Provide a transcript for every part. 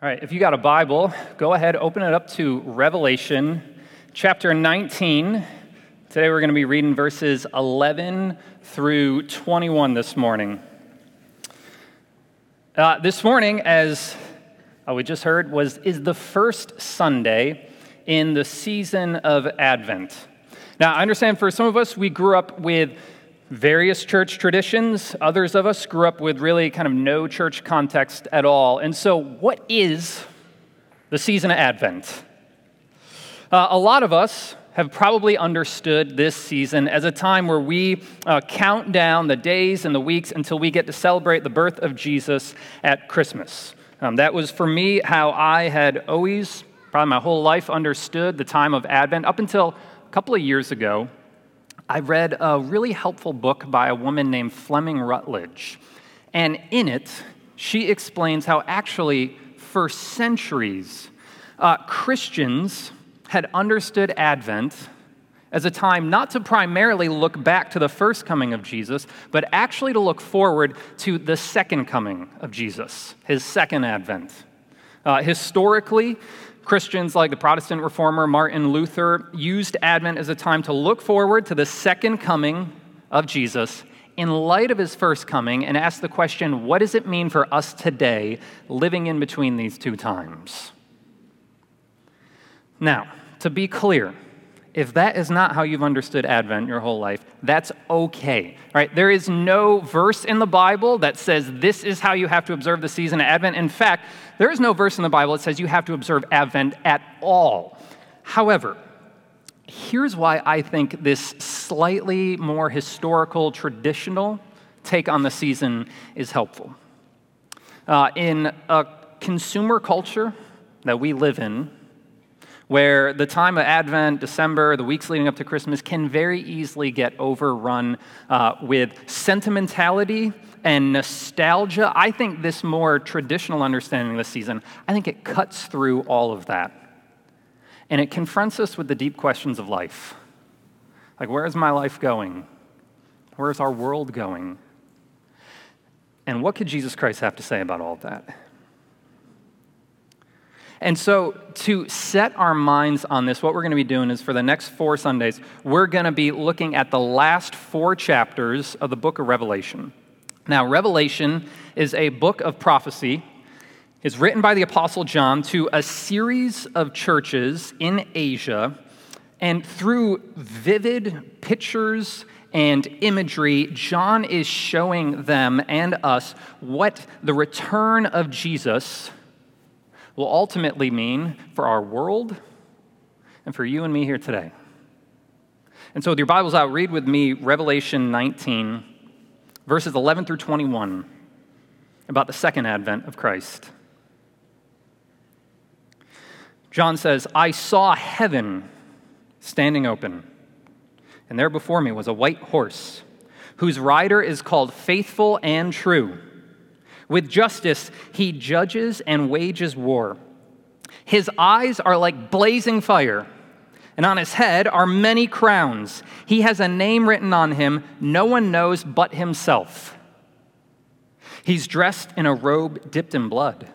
All right, if you got a Bible, go ahead, open it up to Revelation chapter 19. Today we're going to be reading verses 11 through 21 this morning. Uh, this morning, as uh, we just heard, was is the first Sunday in the season of Advent. Now, I understand for some of us, we grew up with various church traditions. Others of us grew up with really kind of no church context at all. And so, what is the season of Advent? Uh, a lot of us have probably understood this season as a time where we uh, count down the days and the weeks until we get to celebrate the birth of Jesus at Christmas. Um, that was for me how I had always, probably my whole life, understood the time of Advent up until a couple of years ago I read a really helpful book by a woman named Fleming Rutledge. And in it, she explains how actually, for centuries, uh, Christians had understood Advent as a time not to primarily look back to the first coming of Jesus, but actually to look forward to the second coming of Jesus, his second advent. Uh, historically, Christians like the Protestant reformer Martin Luther used Advent as a time to look forward to the second coming of Jesus in light of his first coming and ask the question what does it mean for us today living in between these two times? Now, to be clear, if that is not how you've understood Advent your whole life, that's okay. Right? There is no verse in the Bible that says this is how you have to observe the season of Advent. In fact, there is no verse in the Bible that says you have to observe Advent at all. However, here's why I think this slightly more historical, traditional take on the season is helpful. Uh, in a consumer culture that we live in, where the time of Advent, December, the weeks leading up to Christmas can very easily get overrun uh, with sentimentality and nostalgia. I think this more traditional understanding of the season, I think it cuts through all of that. And it confronts us with the deep questions of life. Like, where is my life going? Where is our world going? And what could Jesus Christ have to say about all of that? And so, to set our minds on this, what we're going to be doing is for the next four Sundays, we're going to be looking at the last four chapters of the book of Revelation. Now, Revelation is a book of prophecy. It's written by the Apostle John to a series of churches in Asia. And through vivid pictures and imagery, John is showing them and us what the return of Jesus will ultimately mean for our world and for you and me here today. And so, with your Bibles out, read with me Revelation 19, verses 11 through 21, about the second advent of Christ. John says, I saw heaven standing open, and there before me was a white horse, whose rider is called Faithful and True. With justice, he judges and wages war. His eyes are like blazing fire, and on his head are many crowns. He has a name written on him no one knows but himself. He's dressed in a robe dipped in blood,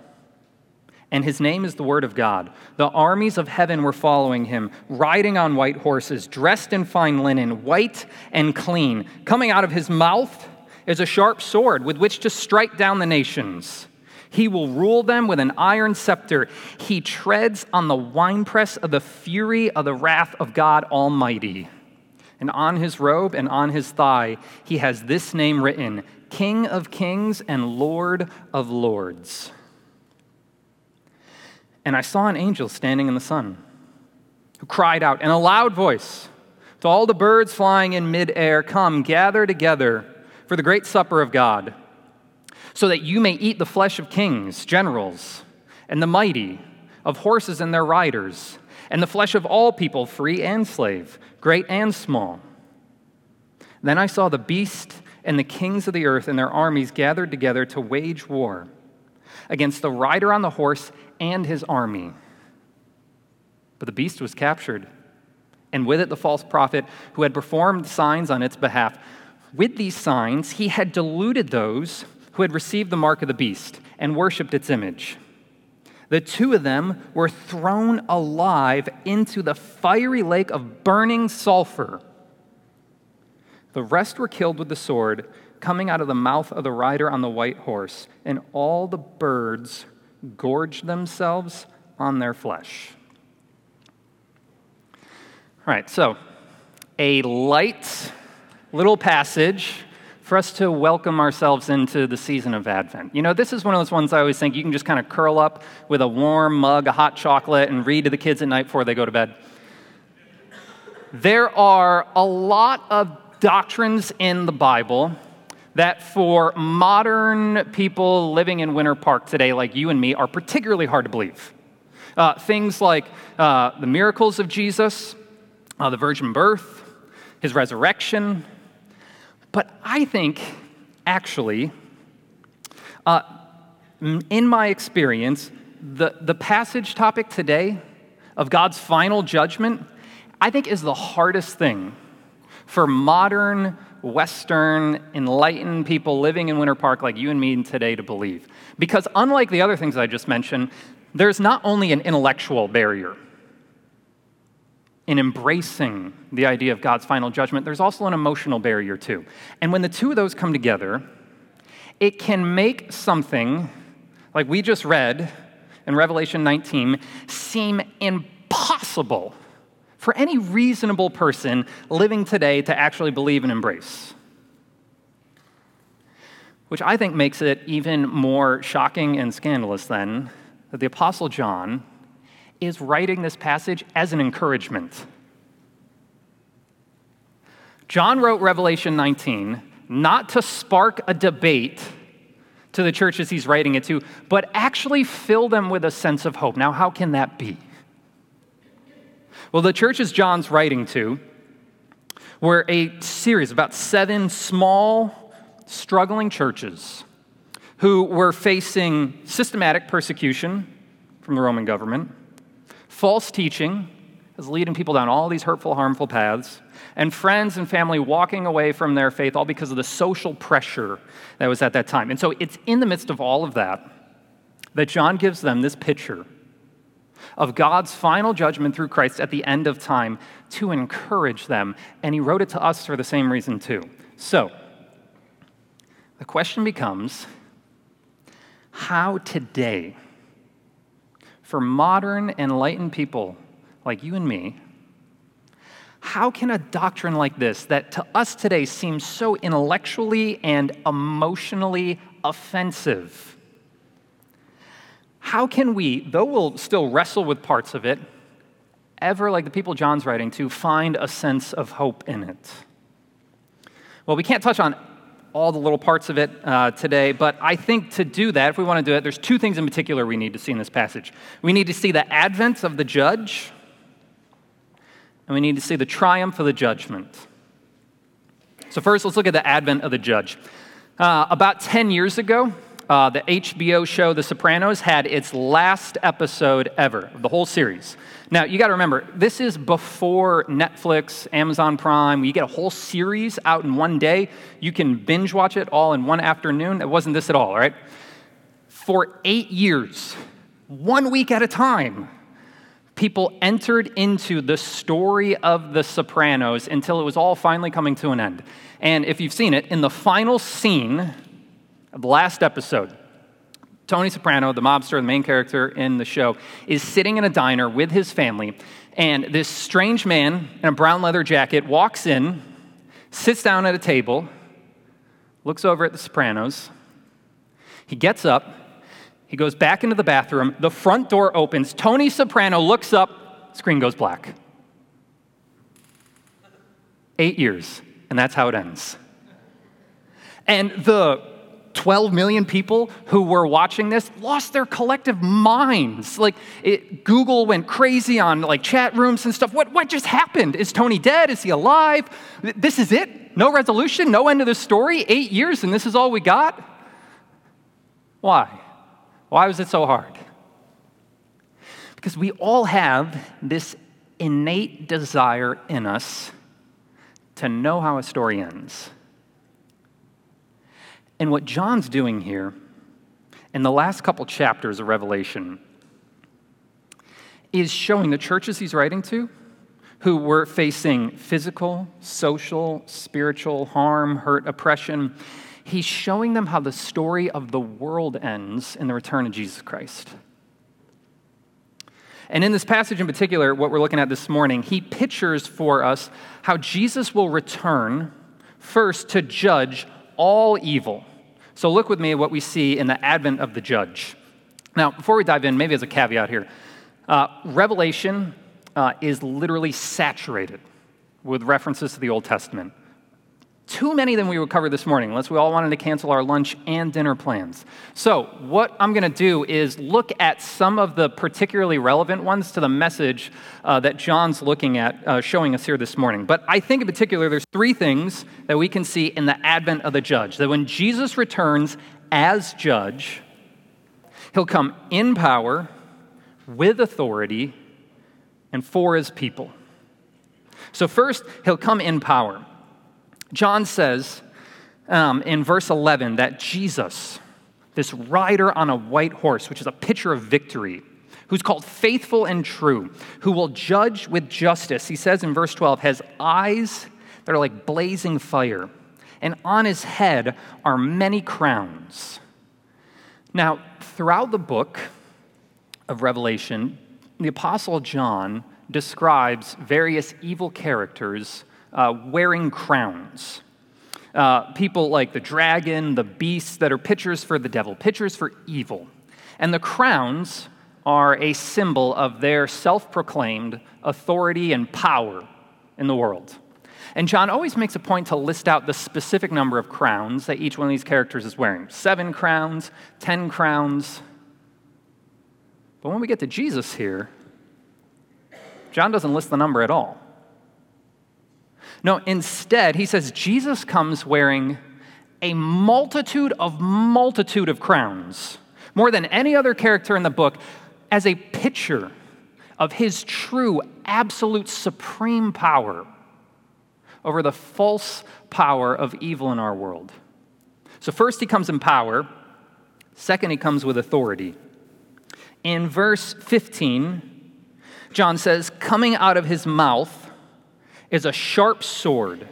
and his name is the Word of God. The armies of heaven were following him, riding on white horses, dressed in fine linen, white and clean. Coming out of his mouth, is a sharp sword with which to strike down the nations. He will rule them with an iron scepter. He treads on the winepress of the fury of the wrath of God Almighty. And on his robe and on his thigh, he has this name written King of Kings and Lord of Lords. And I saw an angel standing in the sun who cried out in a loud voice to all the birds flying in midair Come, gather together for the great supper of God, so that you may eat the flesh of kings, generals, and the mighty, of horses and their riders, and the flesh of all people, free and slave, great and small. Then I saw the beast and the kings of the earth and their armies gathered together to wage war against the rider on the horse and his army. But the beast was captured, and with it the false prophet who had performed signs on its behalf. With these signs, he had deluded those who had received the mark of the beast and worshiped its image. The two of them were thrown alive into the fiery lake of burning sulfur. The rest were killed with the sword coming out of the mouth of the rider on the white horse, and all the birds gorged themselves on their flesh. All right, so a light little passage for us to welcome ourselves into the season of Advent. You know, this is one of those ones I always think you can just kind of curl up with a warm mug of hot chocolate and read to the kids at night before they go to bed. There are a lot of doctrines in the Bible that for modern people living in Winter Park today, like you and me, are particularly hard to believe. Uh, things like uh, the miracles of Jesus, uh, the virgin birth, his resurrection. But I think, actually, uh, in my experience, the, the passage topic today of God's final judgment, I think is the hardest thing for modern Western, enlightened people living in Winter Park like you and me today to believe. Because unlike the other things I just mentioned, there's not only an intellectual barrier in embracing the idea of God's final judgment, there's also an emotional barrier too. And when the two of those come together, it can make something like we just read in Revelation 19 seem impossible for any reasonable person living today to actually believe and embrace. Which I think makes it even more shocking and scandalous, then, that the Apostle John is writing this passage as an encouragement. John wrote Revelation 19 not to spark a debate to the churches he's writing it to, but actually fill them with a sense of hope. Now, how can that be? Well, the churches John's writing to were a series, about seven small, struggling churches who were facing systematic persecution from the Roman government, false teaching is leading people down all these hurtful, harmful paths, and friends and family walking away from their faith, all because of the social pressure that was at that time. And so it's in the midst of all of that that John gives them this picture of God's final judgment through Christ at the end of time to encourage them. And he wrote it to us for the same reason, too. So, the question becomes how today, for modern enlightened people like you and me, how can a doctrine like this, that to us today seems so intellectually and emotionally offensive, how can we, though we'll still wrestle with parts of it, ever, like the people John's writing to, find a sense of hope in it? Well, we can't touch on all the little parts of it uh, today, but I think to do that, if we want to do it, there's two things in particular we need to see in this passage. We need to see the advent of the judge, and we need to see the triumph of the judgment. So, first, let's look at the advent of the judge. Uh, about 10 years ago, uh, the HBO show The Sopranos had its last episode ever of the whole series. Now, you got to remember, this is before Netflix, Amazon Prime. You get a whole series out in one day. You can binge watch it all in one afternoon. It wasn't this at all, right? For eight years, one week at a time, people entered into the story of The Sopranos until it was all finally coming to an end. And if you've seen it, in the final scene, the last episode, Tony Soprano, the mobster, the main character in the show, is sitting in a diner with his family, and this strange man in a brown leather jacket walks in, sits down at a table, looks over at the Sopranos. He gets up, he goes back into the bathroom, the front door opens, Tony Soprano looks up, screen goes black. Eight years, and that's how it ends. And the 12 million people who were watching this lost their collective minds. Like it, Google went crazy on like chat rooms and stuff. What, what just happened? Is Tony dead? Is he alive? This is it? No resolution? No end of the story? Eight years and this is all we got? Why? Why was it so hard? Because we all have this innate desire in us to know how a story ends. And what John's doing here in the last couple chapters of Revelation is showing the churches he's writing to who were facing physical, social, spiritual harm, hurt, oppression. He's showing them how the story of the world ends in the return of Jesus Christ. And in this passage in particular, what we're looking at this morning, he pictures for us how Jesus will return first to judge all evil. So look with me at what we see in the advent of the judge. Now, before we dive in, maybe as a caveat here, uh, Revelation uh, is literally saturated with references to the Old Testament. Too many than we would cover this morning, unless we all wanted to cancel our lunch and dinner plans. So, what I'm going to do is look at some of the particularly relevant ones to the message uh, that John's looking at, uh, showing us here this morning. But I think in particular, there's three things that we can see in the advent of the judge. That when Jesus returns as judge, he'll come in power, with authority, and for his people. So, first, he'll come in power. John says um, in verse 11 that Jesus, this rider on a white horse, which is a picture of victory, who's called faithful and true, who will judge with justice, he says in verse 12, has eyes that are like blazing fire, and on his head are many crowns. Now, throughout the book of Revelation, the Apostle John describes various evil characters uh, wearing crowns. Uh, people like the dragon, the beasts that are pictures for the devil, pictures for evil. And the crowns are a symbol of their self proclaimed authority and power in the world. And John always makes a point to list out the specific number of crowns that each one of these characters is wearing seven crowns, ten crowns. But when we get to Jesus here, John doesn't list the number at all. No, instead, he says Jesus comes wearing a multitude of multitude of crowns, more than any other character in the book, as a picture of his true, absolute, supreme power over the false power of evil in our world. So, first, he comes in power. Second, he comes with authority. In verse 15, John says, coming out of his mouth is a sharp sword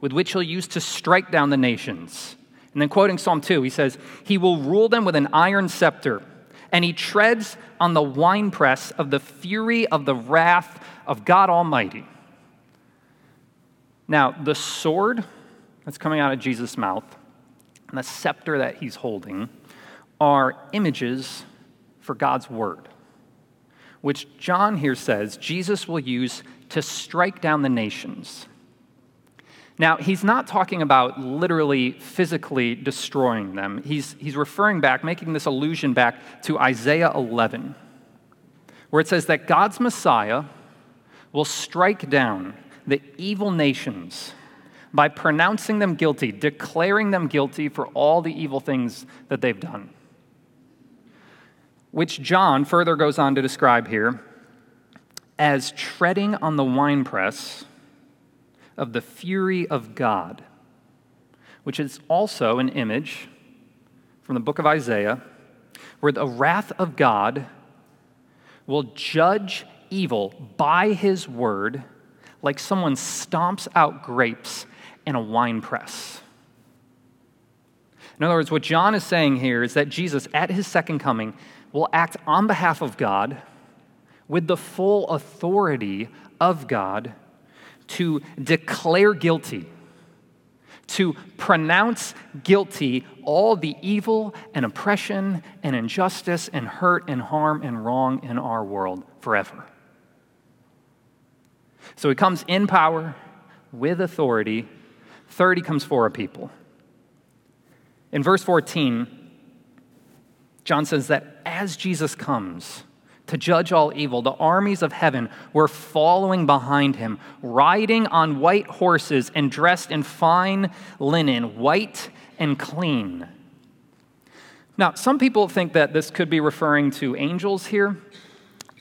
with which he'll use to strike down the nations. And then, quoting Psalm 2, he says, He will rule them with an iron scepter, and he treads on the winepress of the fury of the wrath of God Almighty. Now, the sword that's coming out of Jesus' mouth and the scepter that he's holding are images for God's word which John here says Jesus will use to strike down the nations. Now, he's not talking about literally physically destroying them. He's, he's referring back, making this allusion back to Isaiah 11, where it says that God's Messiah will strike down the evil nations by pronouncing them guilty, declaring them guilty for all the evil things that they've done which John further goes on to describe here as treading on the winepress of the fury of God, which is also an image from the book of Isaiah where the wrath of God will judge evil by his word like someone stomps out grapes in a winepress. In other words, what John is saying here is that Jesus, at his second coming, will act on behalf of God with the full authority of God to declare guilty, to pronounce guilty all the evil and oppression and injustice and hurt and harm and wrong in our world forever. So he comes in power with authority. Third, he comes for a people. In verse 14, John says that as Jesus comes to judge all evil, the armies of heaven were following behind him, riding on white horses and dressed in fine linen, white and clean. Now, some people think that this could be referring to angels here.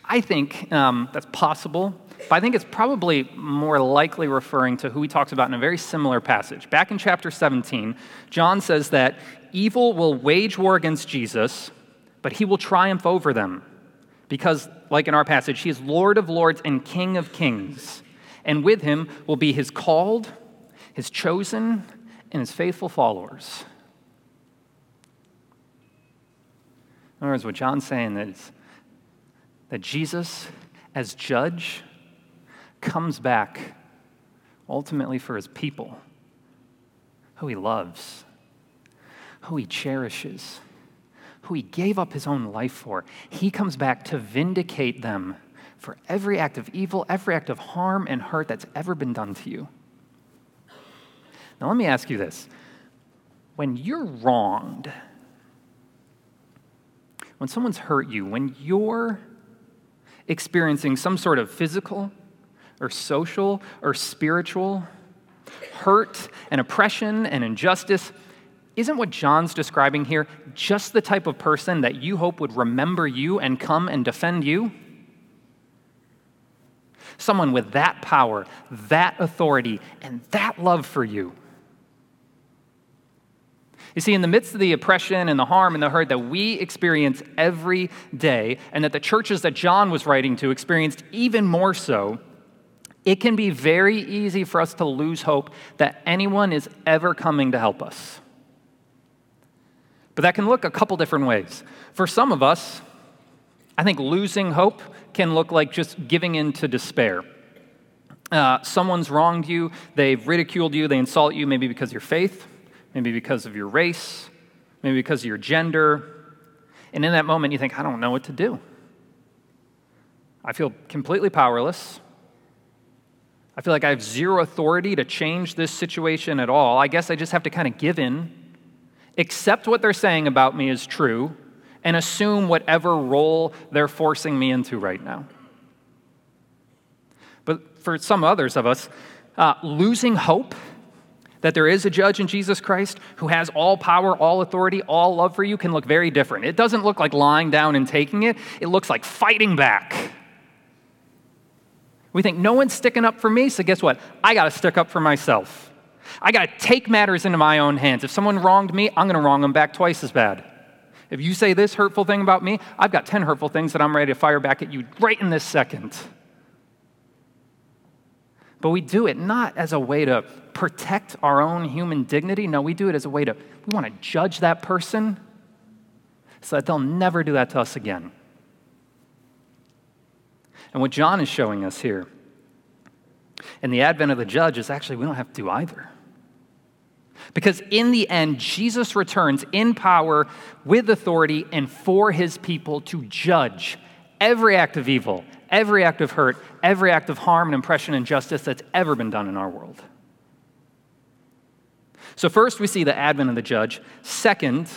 I think um, that's possible, but I think it's probably more likely referring to who he talks about in a very similar passage. Back in chapter 17, John says that evil will wage war against Jesus, but he will triumph over them because, like in our passage, he is Lord of lords and King of kings. And with him will be his called, his chosen, and his faithful followers. In other words, what John's saying is that Jesus, as judge, comes back ultimately for his people, who he loves, who he cherishes who he gave up his own life for. He comes back to vindicate them for every act of evil, every act of harm and hurt that's ever been done to you. Now, let me ask you this when you're wronged, when someone's hurt you, when you're experiencing some sort of physical or social or spiritual hurt and oppression and injustice, isn't what John's describing here just the type of person that you hope would remember you and come and defend you? Someone with that power, that authority, and that love for you. You see, in the midst of the oppression and the harm and the hurt that we experience every day, and that the churches that John was writing to experienced even more so, it can be very easy for us to lose hope that anyone is ever coming to help us. But that can look a couple different ways. For some of us, I think losing hope can look like just giving in to despair. Uh, someone's wronged you, they've ridiculed you, they insult you, maybe because of your faith, maybe because of your race, maybe because of your gender. And in that moment, you think, I don't know what to do. I feel completely powerless. I feel like I have zero authority to change this situation at all. I guess I just have to kind of give in accept what they're saying about me is true, and assume whatever role they're forcing me into right now. But for some others of us, uh, losing hope that there is a judge in Jesus Christ who has all power, all authority, all love for you can look very different. It doesn't look like lying down and taking it, it looks like fighting back. We think no one's sticking up for me, so guess what? I got to stick up for myself. I got to take matters into my own hands. If someone wronged me, I'm going to wrong them back twice as bad. If you say this hurtful thing about me, I've got 10 hurtful things that I'm ready to fire back at you right in this second. But we do it not as a way to protect our own human dignity. No, we do it as a way to, we want to judge that person so that they'll never do that to us again. And what John is showing us here in the advent of the judge is actually we don't have to do either. Because in the end, Jesus returns in power with authority and for his people to judge every act of evil, every act of hurt, every act of harm and oppression and injustice that's ever been done in our world. So, first, we see the advent of the judge. Second,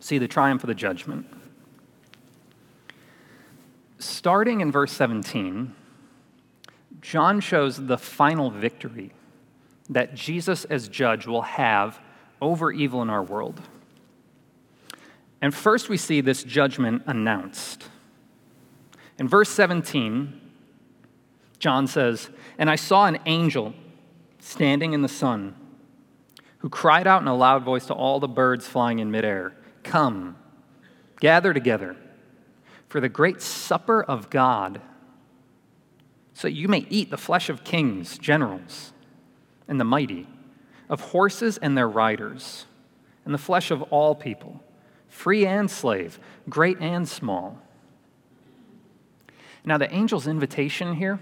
see the triumph of the judgment. Starting in verse 17, John shows the final victory that Jesus, as judge, will have over evil in our world. And first, we see this judgment announced. In verse 17, John says, And I saw an angel standing in the sun who cried out in a loud voice to all the birds flying in midair Come, gather together for the great supper of God, so you may eat the flesh of kings, generals and the mighty, of horses and their riders, and the flesh of all people, free and slave, great and small. Now, the angel's invitation here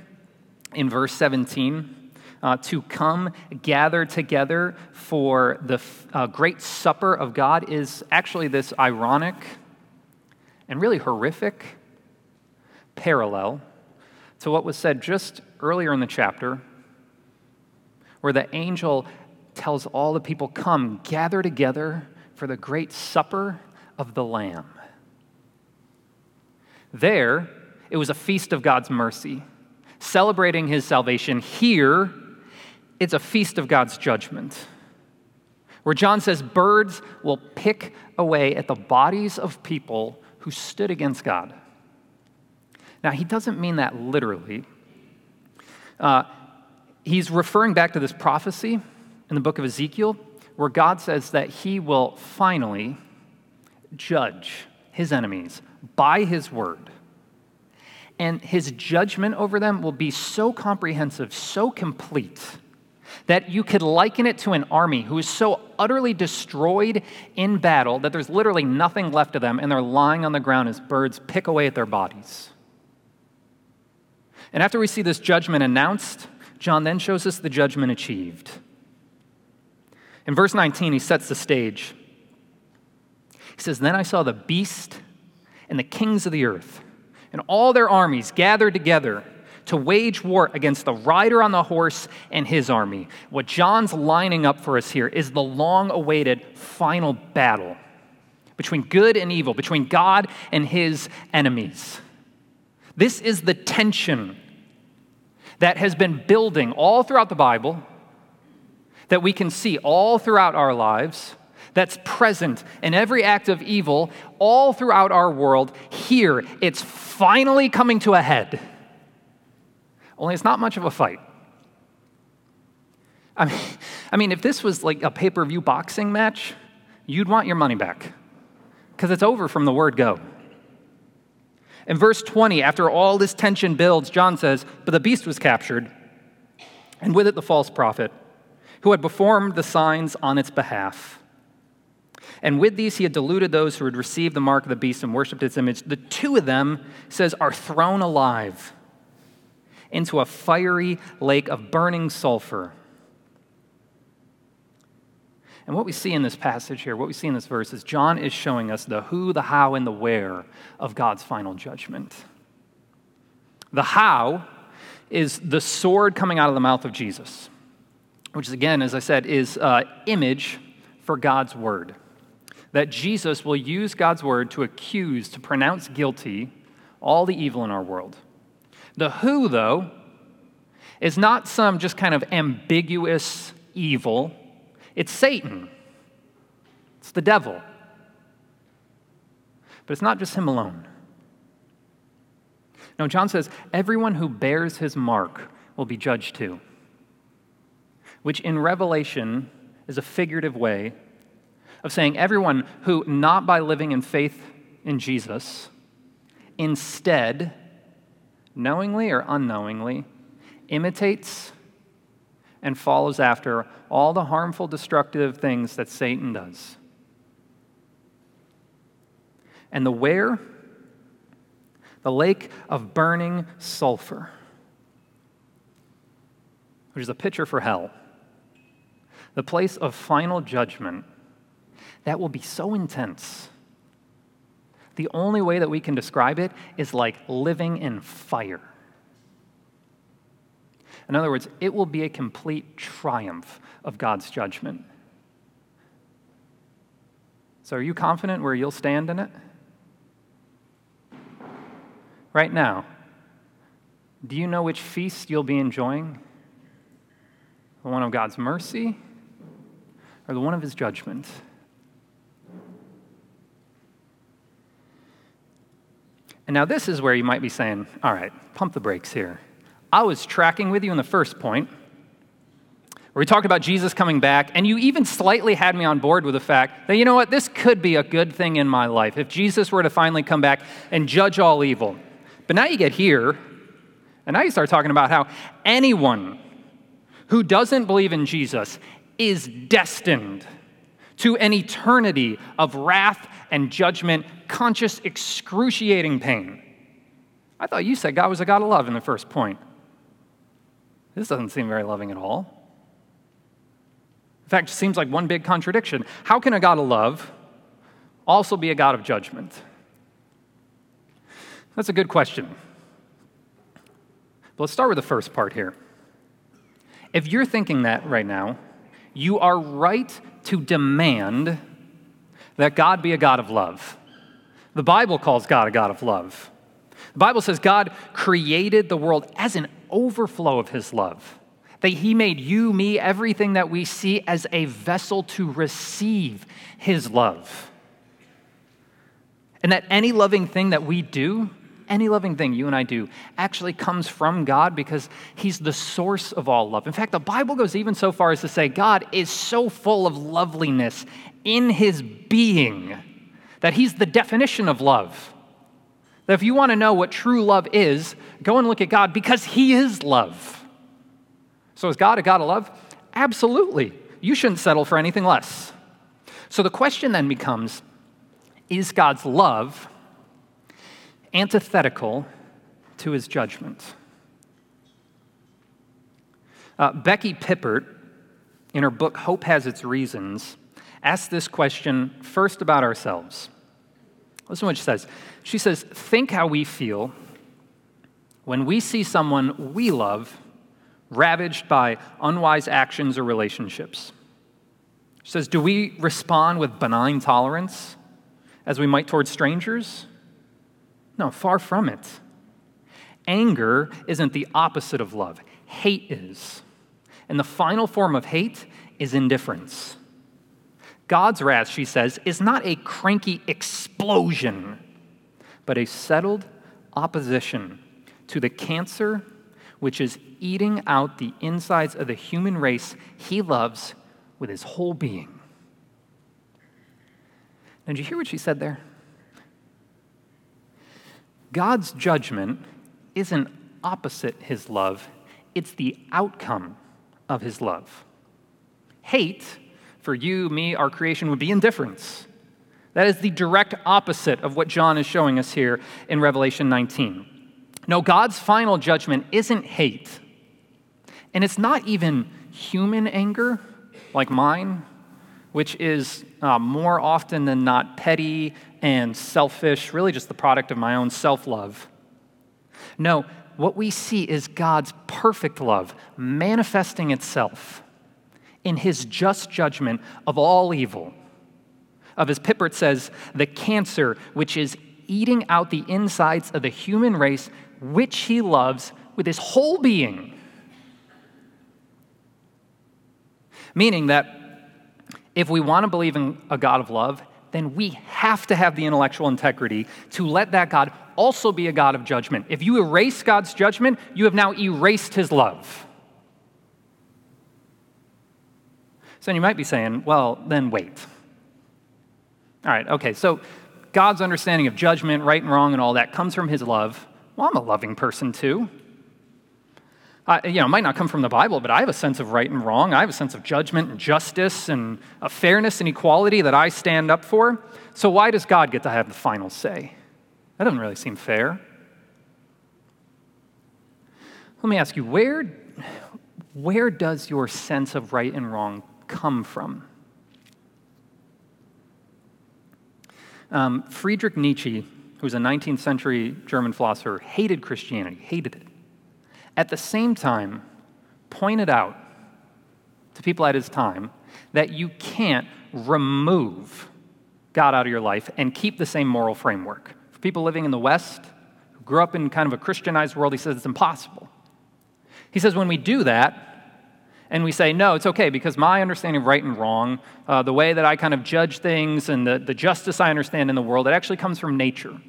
in verse 17 uh, to come gather together for the uh, great supper of God is actually this ironic and really horrific parallel to what was said just earlier in the chapter where the angel tells all the people, Come, gather together for the great supper of the Lamb. There, it was a feast of God's mercy, celebrating his salvation. Here, it's a feast of God's judgment, where John says birds will pick away at the bodies of people who stood against God. Now, he doesn't mean that literally. Uh, he's referring back to this prophecy in the book of Ezekiel where God says that he will finally judge his enemies, by his word. And his judgment over them will be so comprehensive, so complete, that you could liken it to an army who is so utterly destroyed in battle that there's literally nothing left of them and they're lying on the ground as birds pick away at their bodies. And after we see this judgment announced, John then shows us the judgment achieved. In verse 19, he sets the stage. He says, Then I saw the beast and the kings of the earth and all their armies gathered together to wage war against the rider on the horse and his army. What John's lining up for us here is the long awaited final battle between good and evil, between God and his enemies. This is the tension that has been building all throughout the Bible, that we can see all throughout our lives, that's present in every act of evil all throughout our world. Here, it's finally coming to a head. Only it's not much of a fight. I mean, I mean if this was like a pay per view boxing match, you'd want your money back because it's over from the word go. In verse 20, after all this tension builds, John says, But the beast was captured, and with it the false prophet, who had performed the signs on its behalf. And with these he had deluded those who had received the mark of the beast and worshipped its image. The two of them, says, are thrown alive into a fiery lake of burning sulfur. And what we see in this passage here, what we see in this verse, is John is showing us the who, the how, and the where of God's final judgment. The how is the sword coming out of the mouth of Jesus, which, is, again, as I said, is uh, image for God's word. That Jesus will use God's word to accuse, to pronounce guilty all the evil in our world. The who, though, is not some just kind of ambiguous evil it's Satan, it's the devil. But it's not just him alone. No, John says, everyone who bears his mark will be judged too, which in Revelation is a figurative way of saying everyone who, not by living in faith in Jesus, instead, knowingly or unknowingly, imitates and follows after all the harmful, destructive things that Satan does. And the where? The lake of burning sulfur, which is a picture for hell, the place of final judgment that will be so intense. The only way that we can describe it is like living in fire. In other words, it will be a complete triumph of God's judgment. So, are you confident where you'll stand in it? Right now, do you know which feast you'll be enjoying? The one of God's mercy or the one of his judgment? And now, this is where you might be saying, all right, pump the brakes here. I was tracking with you in the first point, where we talked about Jesus coming back, and you even slightly had me on board with the fact that, you know what, this could be a good thing in my life if Jesus were to finally come back and judge all evil. But now you get here, and now you start talking about how anyone who doesn't believe in Jesus is destined to an eternity of wrath and judgment, conscious, excruciating pain. I thought you said God was a God of love in the first point. This doesn't seem very loving at all. In fact, it seems like one big contradiction. How can a God of love also be a God of judgment? That's a good question. But let's start with the first part here. If you're thinking that right now, you are right to demand that God be a God of love. The Bible calls God a God of love. The Bible says God created the world as an overflow of his love. That he made you, me, everything that we see as a vessel to receive his love. And that any loving thing that we do, any loving thing you and I do, actually comes from God because he's the source of all love. In fact, the Bible goes even so far as to say God is so full of loveliness in his being that he's the definition of love. That if you want to know what true love is, go and look at God because he is love. So is God a God of love? Absolutely. You shouldn't settle for anything less. So the question then becomes is God's love antithetical to his judgment? Uh, Becky Pippert, in her book Hope Has Its Reasons, asks this question first about ourselves. Listen to what she says. She says, Think how we feel when we see someone we love ravaged by unwise actions or relationships. She says, Do we respond with benign tolerance as we might towards strangers? No, far from it. Anger isn't the opposite of love, hate is. And the final form of hate is indifference. God's wrath, she says, is not a cranky explosion, but a settled opposition to the cancer which is eating out the insides of the human race he loves with his whole being. Now, did you hear what she said there? God's judgment isn't opposite his love, it's the outcome of his love. Hate for you, me, our creation would be indifference. That is the direct opposite of what John is showing us here in Revelation 19. No, God's final judgment isn't hate, and it's not even human anger like mine, which is uh, more often than not petty and selfish, really just the product of my own self love. No, what we see is God's perfect love manifesting itself in his just judgment of all evil. Of, as Pippert says, the cancer which is eating out the insides of the human race, which he loves with his whole being. Meaning that if we want to believe in a God of love, then we have to have the intellectual integrity to let that God also be a God of judgment. If you erase God's judgment, you have now erased his love. So you might be saying, well, then wait. All right, okay, so God's understanding of judgment, right and wrong, and all that comes from his love. Well, I'm a loving person too. I, you know, it might not come from the Bible, but I have a sense of right and wrong. I have a sense of judgment and justice and fairness and equality that I stand up for. So why does God get to have the final say? That doesn't really seem fair. Let me ask you, where, where does your sense of right and wrong come from? Um, Friedrich Nietzsche, who was a 19th century German philosopher, hated Christianity, hated it. At the same time, pointed out to people at his time that you can't remove God out of your life and keep the same moral framework. For people living in the West, who grew up in kind of a Christianized world, he says it's impossible. He says when we do that, and we say, no, it's okay because my understanding of right and wrong, uh, the way that I kind of judge things and the, the justice I understand in the world, it actually comes from nature.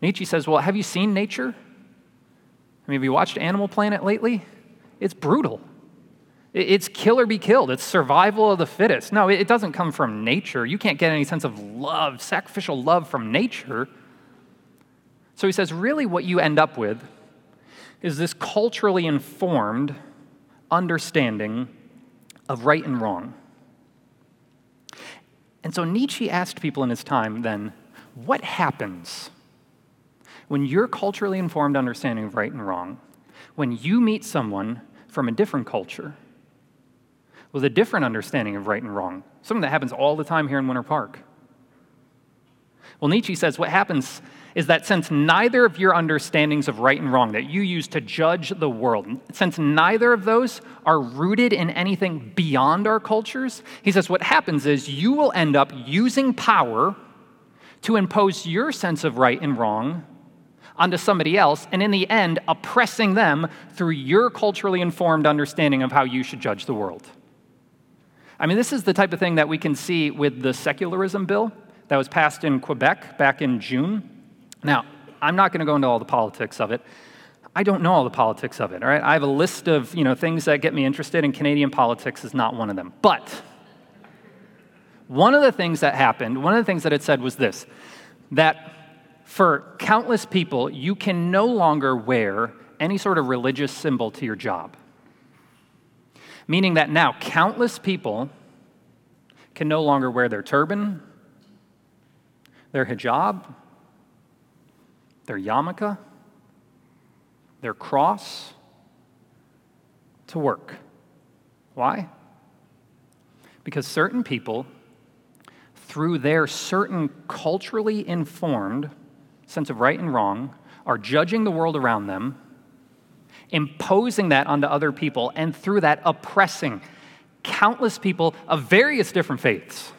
Nietzsche says, well, have you seen nature? I mean, have you watched Animal Planet lately? It's brutal. It's kill or be killed. It's survival of the fittest. No, it doesn't come from nature. You can't get any sense of love, sacrificial love from nature. So he says, really, what you end up with is this culturally informed understanding of right and wrong. And so Nietzsche asked people in his time then, what happens when your culturally informed understanding of right and wrong, when you meet someone from a different culture with a different understanding of right and wrong, something that happens all the time here in Winter Park? Well, Nietzsche says what happens is that since neither of your understandings of right and wrong that you use to judge the world, since neither of those are rooted in anything beyond our cultures, he says what happens is you will end up using power to impose your sense of right and wrong onto somebody else, and in the end, oppressing them through your culturally informed understanding of how you should judge the world. I mean, this is the type of thing that we can see with the secularism bill that was passed in Quebec back in June. Now, I'm not going to go into all the politics of it. I don't know all the politics of it, all right? I have a list of, you know, things that get me interested, and Canadian politics is not one of them. But one of the things that happened, one of the things that it said was this that for countless people, you can no longer wear any sort of religious symbol to your job. Meaning that now countless people can no longer wear their turban, their hijab, their yarmulke, their cross to work. Why? Because certain people, through their certain culturally informed sense of right and wrong, are judging the world around them, imposing that onto other people, and through that oppressing countless people of various different faiths.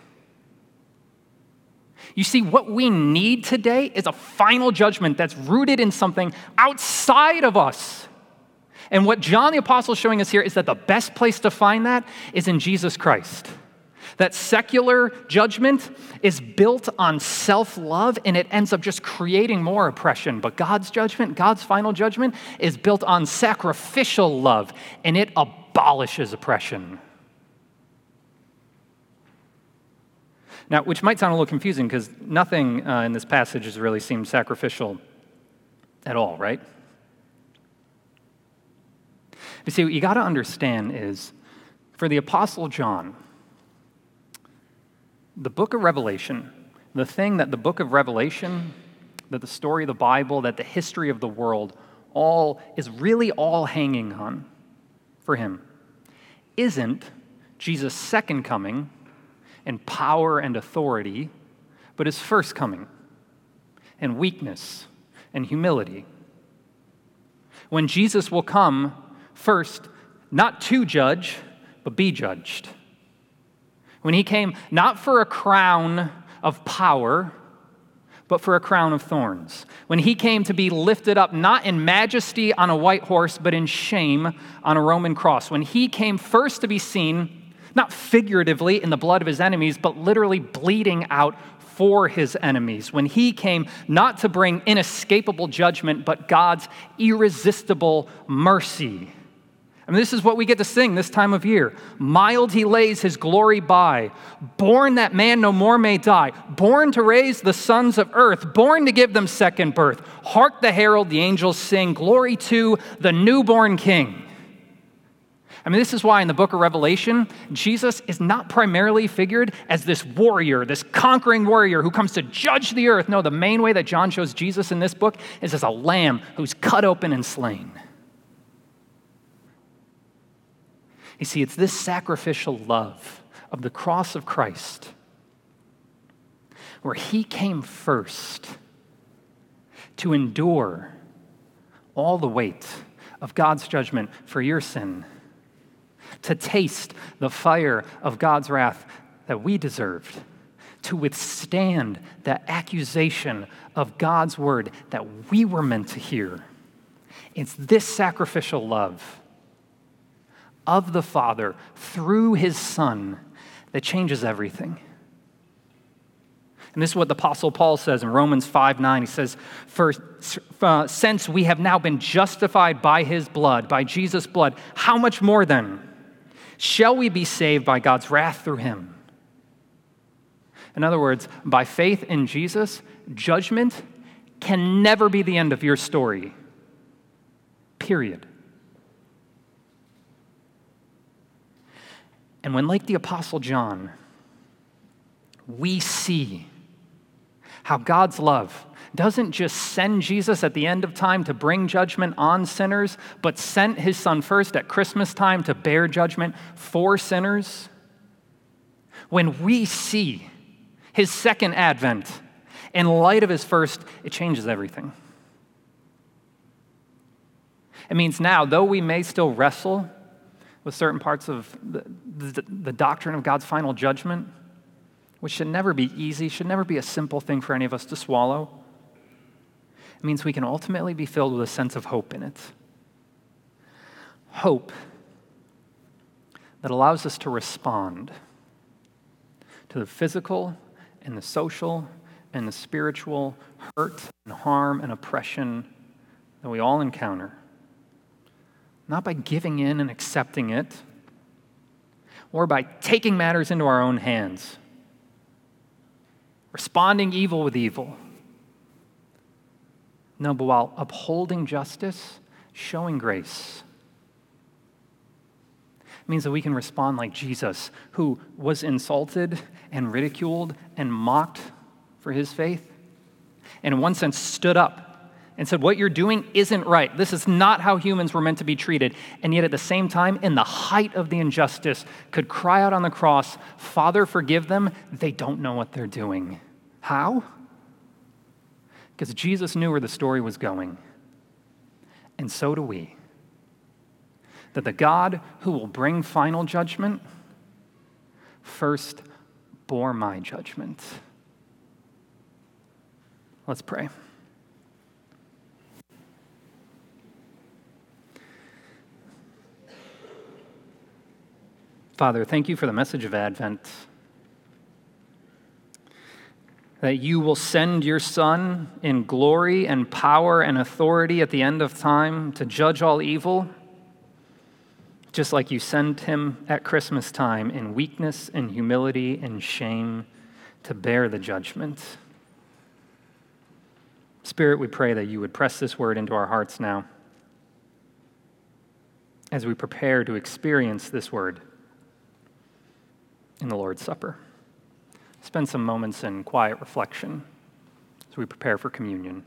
You see, what we need today is a final judgment that's rooted in something outside of us. And what John the Apostle is showing us here is that the best place to find that is in Jesus Christ. That secular judgment is built on self love and it ends up just creating more oppression. But God's judgment, God's final judgment, is built on sacrificial love and it abolishes oppression. Now, which might sound a little confusing because nothing uh, in this passage has really seemed sacrificial at all, right? You see, what you got to understand is for the Apostle John, the book of Revelation, the thing that the book of Revelation, that the story of the Bible, that the history of the world, all is really all hanging on for him, isn't Jesus' second coming and power and authority, but his first coming and weakness and humility. When Jesus will come first, not to judge, but be judged. When he came not for a crown of power, but for a crown of thorns. When he came to be lifted up, not in majesty on a white horse, but in shame on a Roman cross. When he came first to be seen not figuratively in the blood of his enemies, but literally bleeding out for his enemies. When he came not to bring inescapable judgment, but God's irresistible mercy. I mean, this is what we get to sing this time of year. Mild he lays his glory by, born that man no more may die, born to raise the sons of earth, born to give them second birth. Hark the herald, the angels sing, glory to the newborn king. I mean, this is why in the book of Revelation, Jesus is not primarily figured as this warrior, this conquering warrior who comes to judge the earth. No, the main way that John shows Jesus in this book is as a lamb who's cut open and slain. You see, it's this sacrificial love of the cross of Christ where he came first to endure all the weight of God's judgment for your sin to taste the fire of God's wrath that we deserved, to withstand the accusation of God's word that we were meant to hear. It's this sacrificial love of the Father through his Son that changes everything. And this is what the Apostle Paul says in Romans 5 9. He says, For uh, since we have now been justified by his blood, by Jesus' blood, how much more then? Shall we be saved by God's wrath through him? In other words, by faith in Jesus, judgment can never be the end of your story. Period. And when, like the Apostle John, we see how God's love doesn't just send Jesus at the end of time to bring judgment on sinners, but sent his son first at Christmas time to bear judgment for sinners. When we see his second advent in light of his first, it changes everything. It means now, though we may still wrestle with certain parts of the, the, the, doctrine of God's final judgment, which should never be easy, should never be a simple thing for any of us to swallow, it means we can ultimately be filled with a sense of hope in it. Hope that allows us to respond to the physical and the social and the spiritual hurt and harm and oppression that we all encounter. Not by giving in and accepting it, or by taking matters into our own hands responding evil with evil. No, but while upholding justice, showing grace. It means that we can respond like Jesus, who was insulted and ridiculed and mocked for his faith, and in one sense stood up and said, What you're doing isn't right. This is not how humans were meant to be treated. And yet, at the same time, in the height of the injustice, could cry out on the cross, Father, forgive them. They don't know what they're doing. How? Because Jesus knew where the story was going. And so do we. That the God who will bring final judgment first bore my judgment. Let's pray. Father, thank you for the message of Advent. That you will send your Son in glory and power and authority at the end of time to judge all evil, just like you sent him at Christmas time in weakness and humility and shame to bear the judgment. Spirit, we pray that you would press this word into our hearts now as we prepare to experience this word in the Lord's Supper. Spend some moments in quiet reflection as we prepare for communion.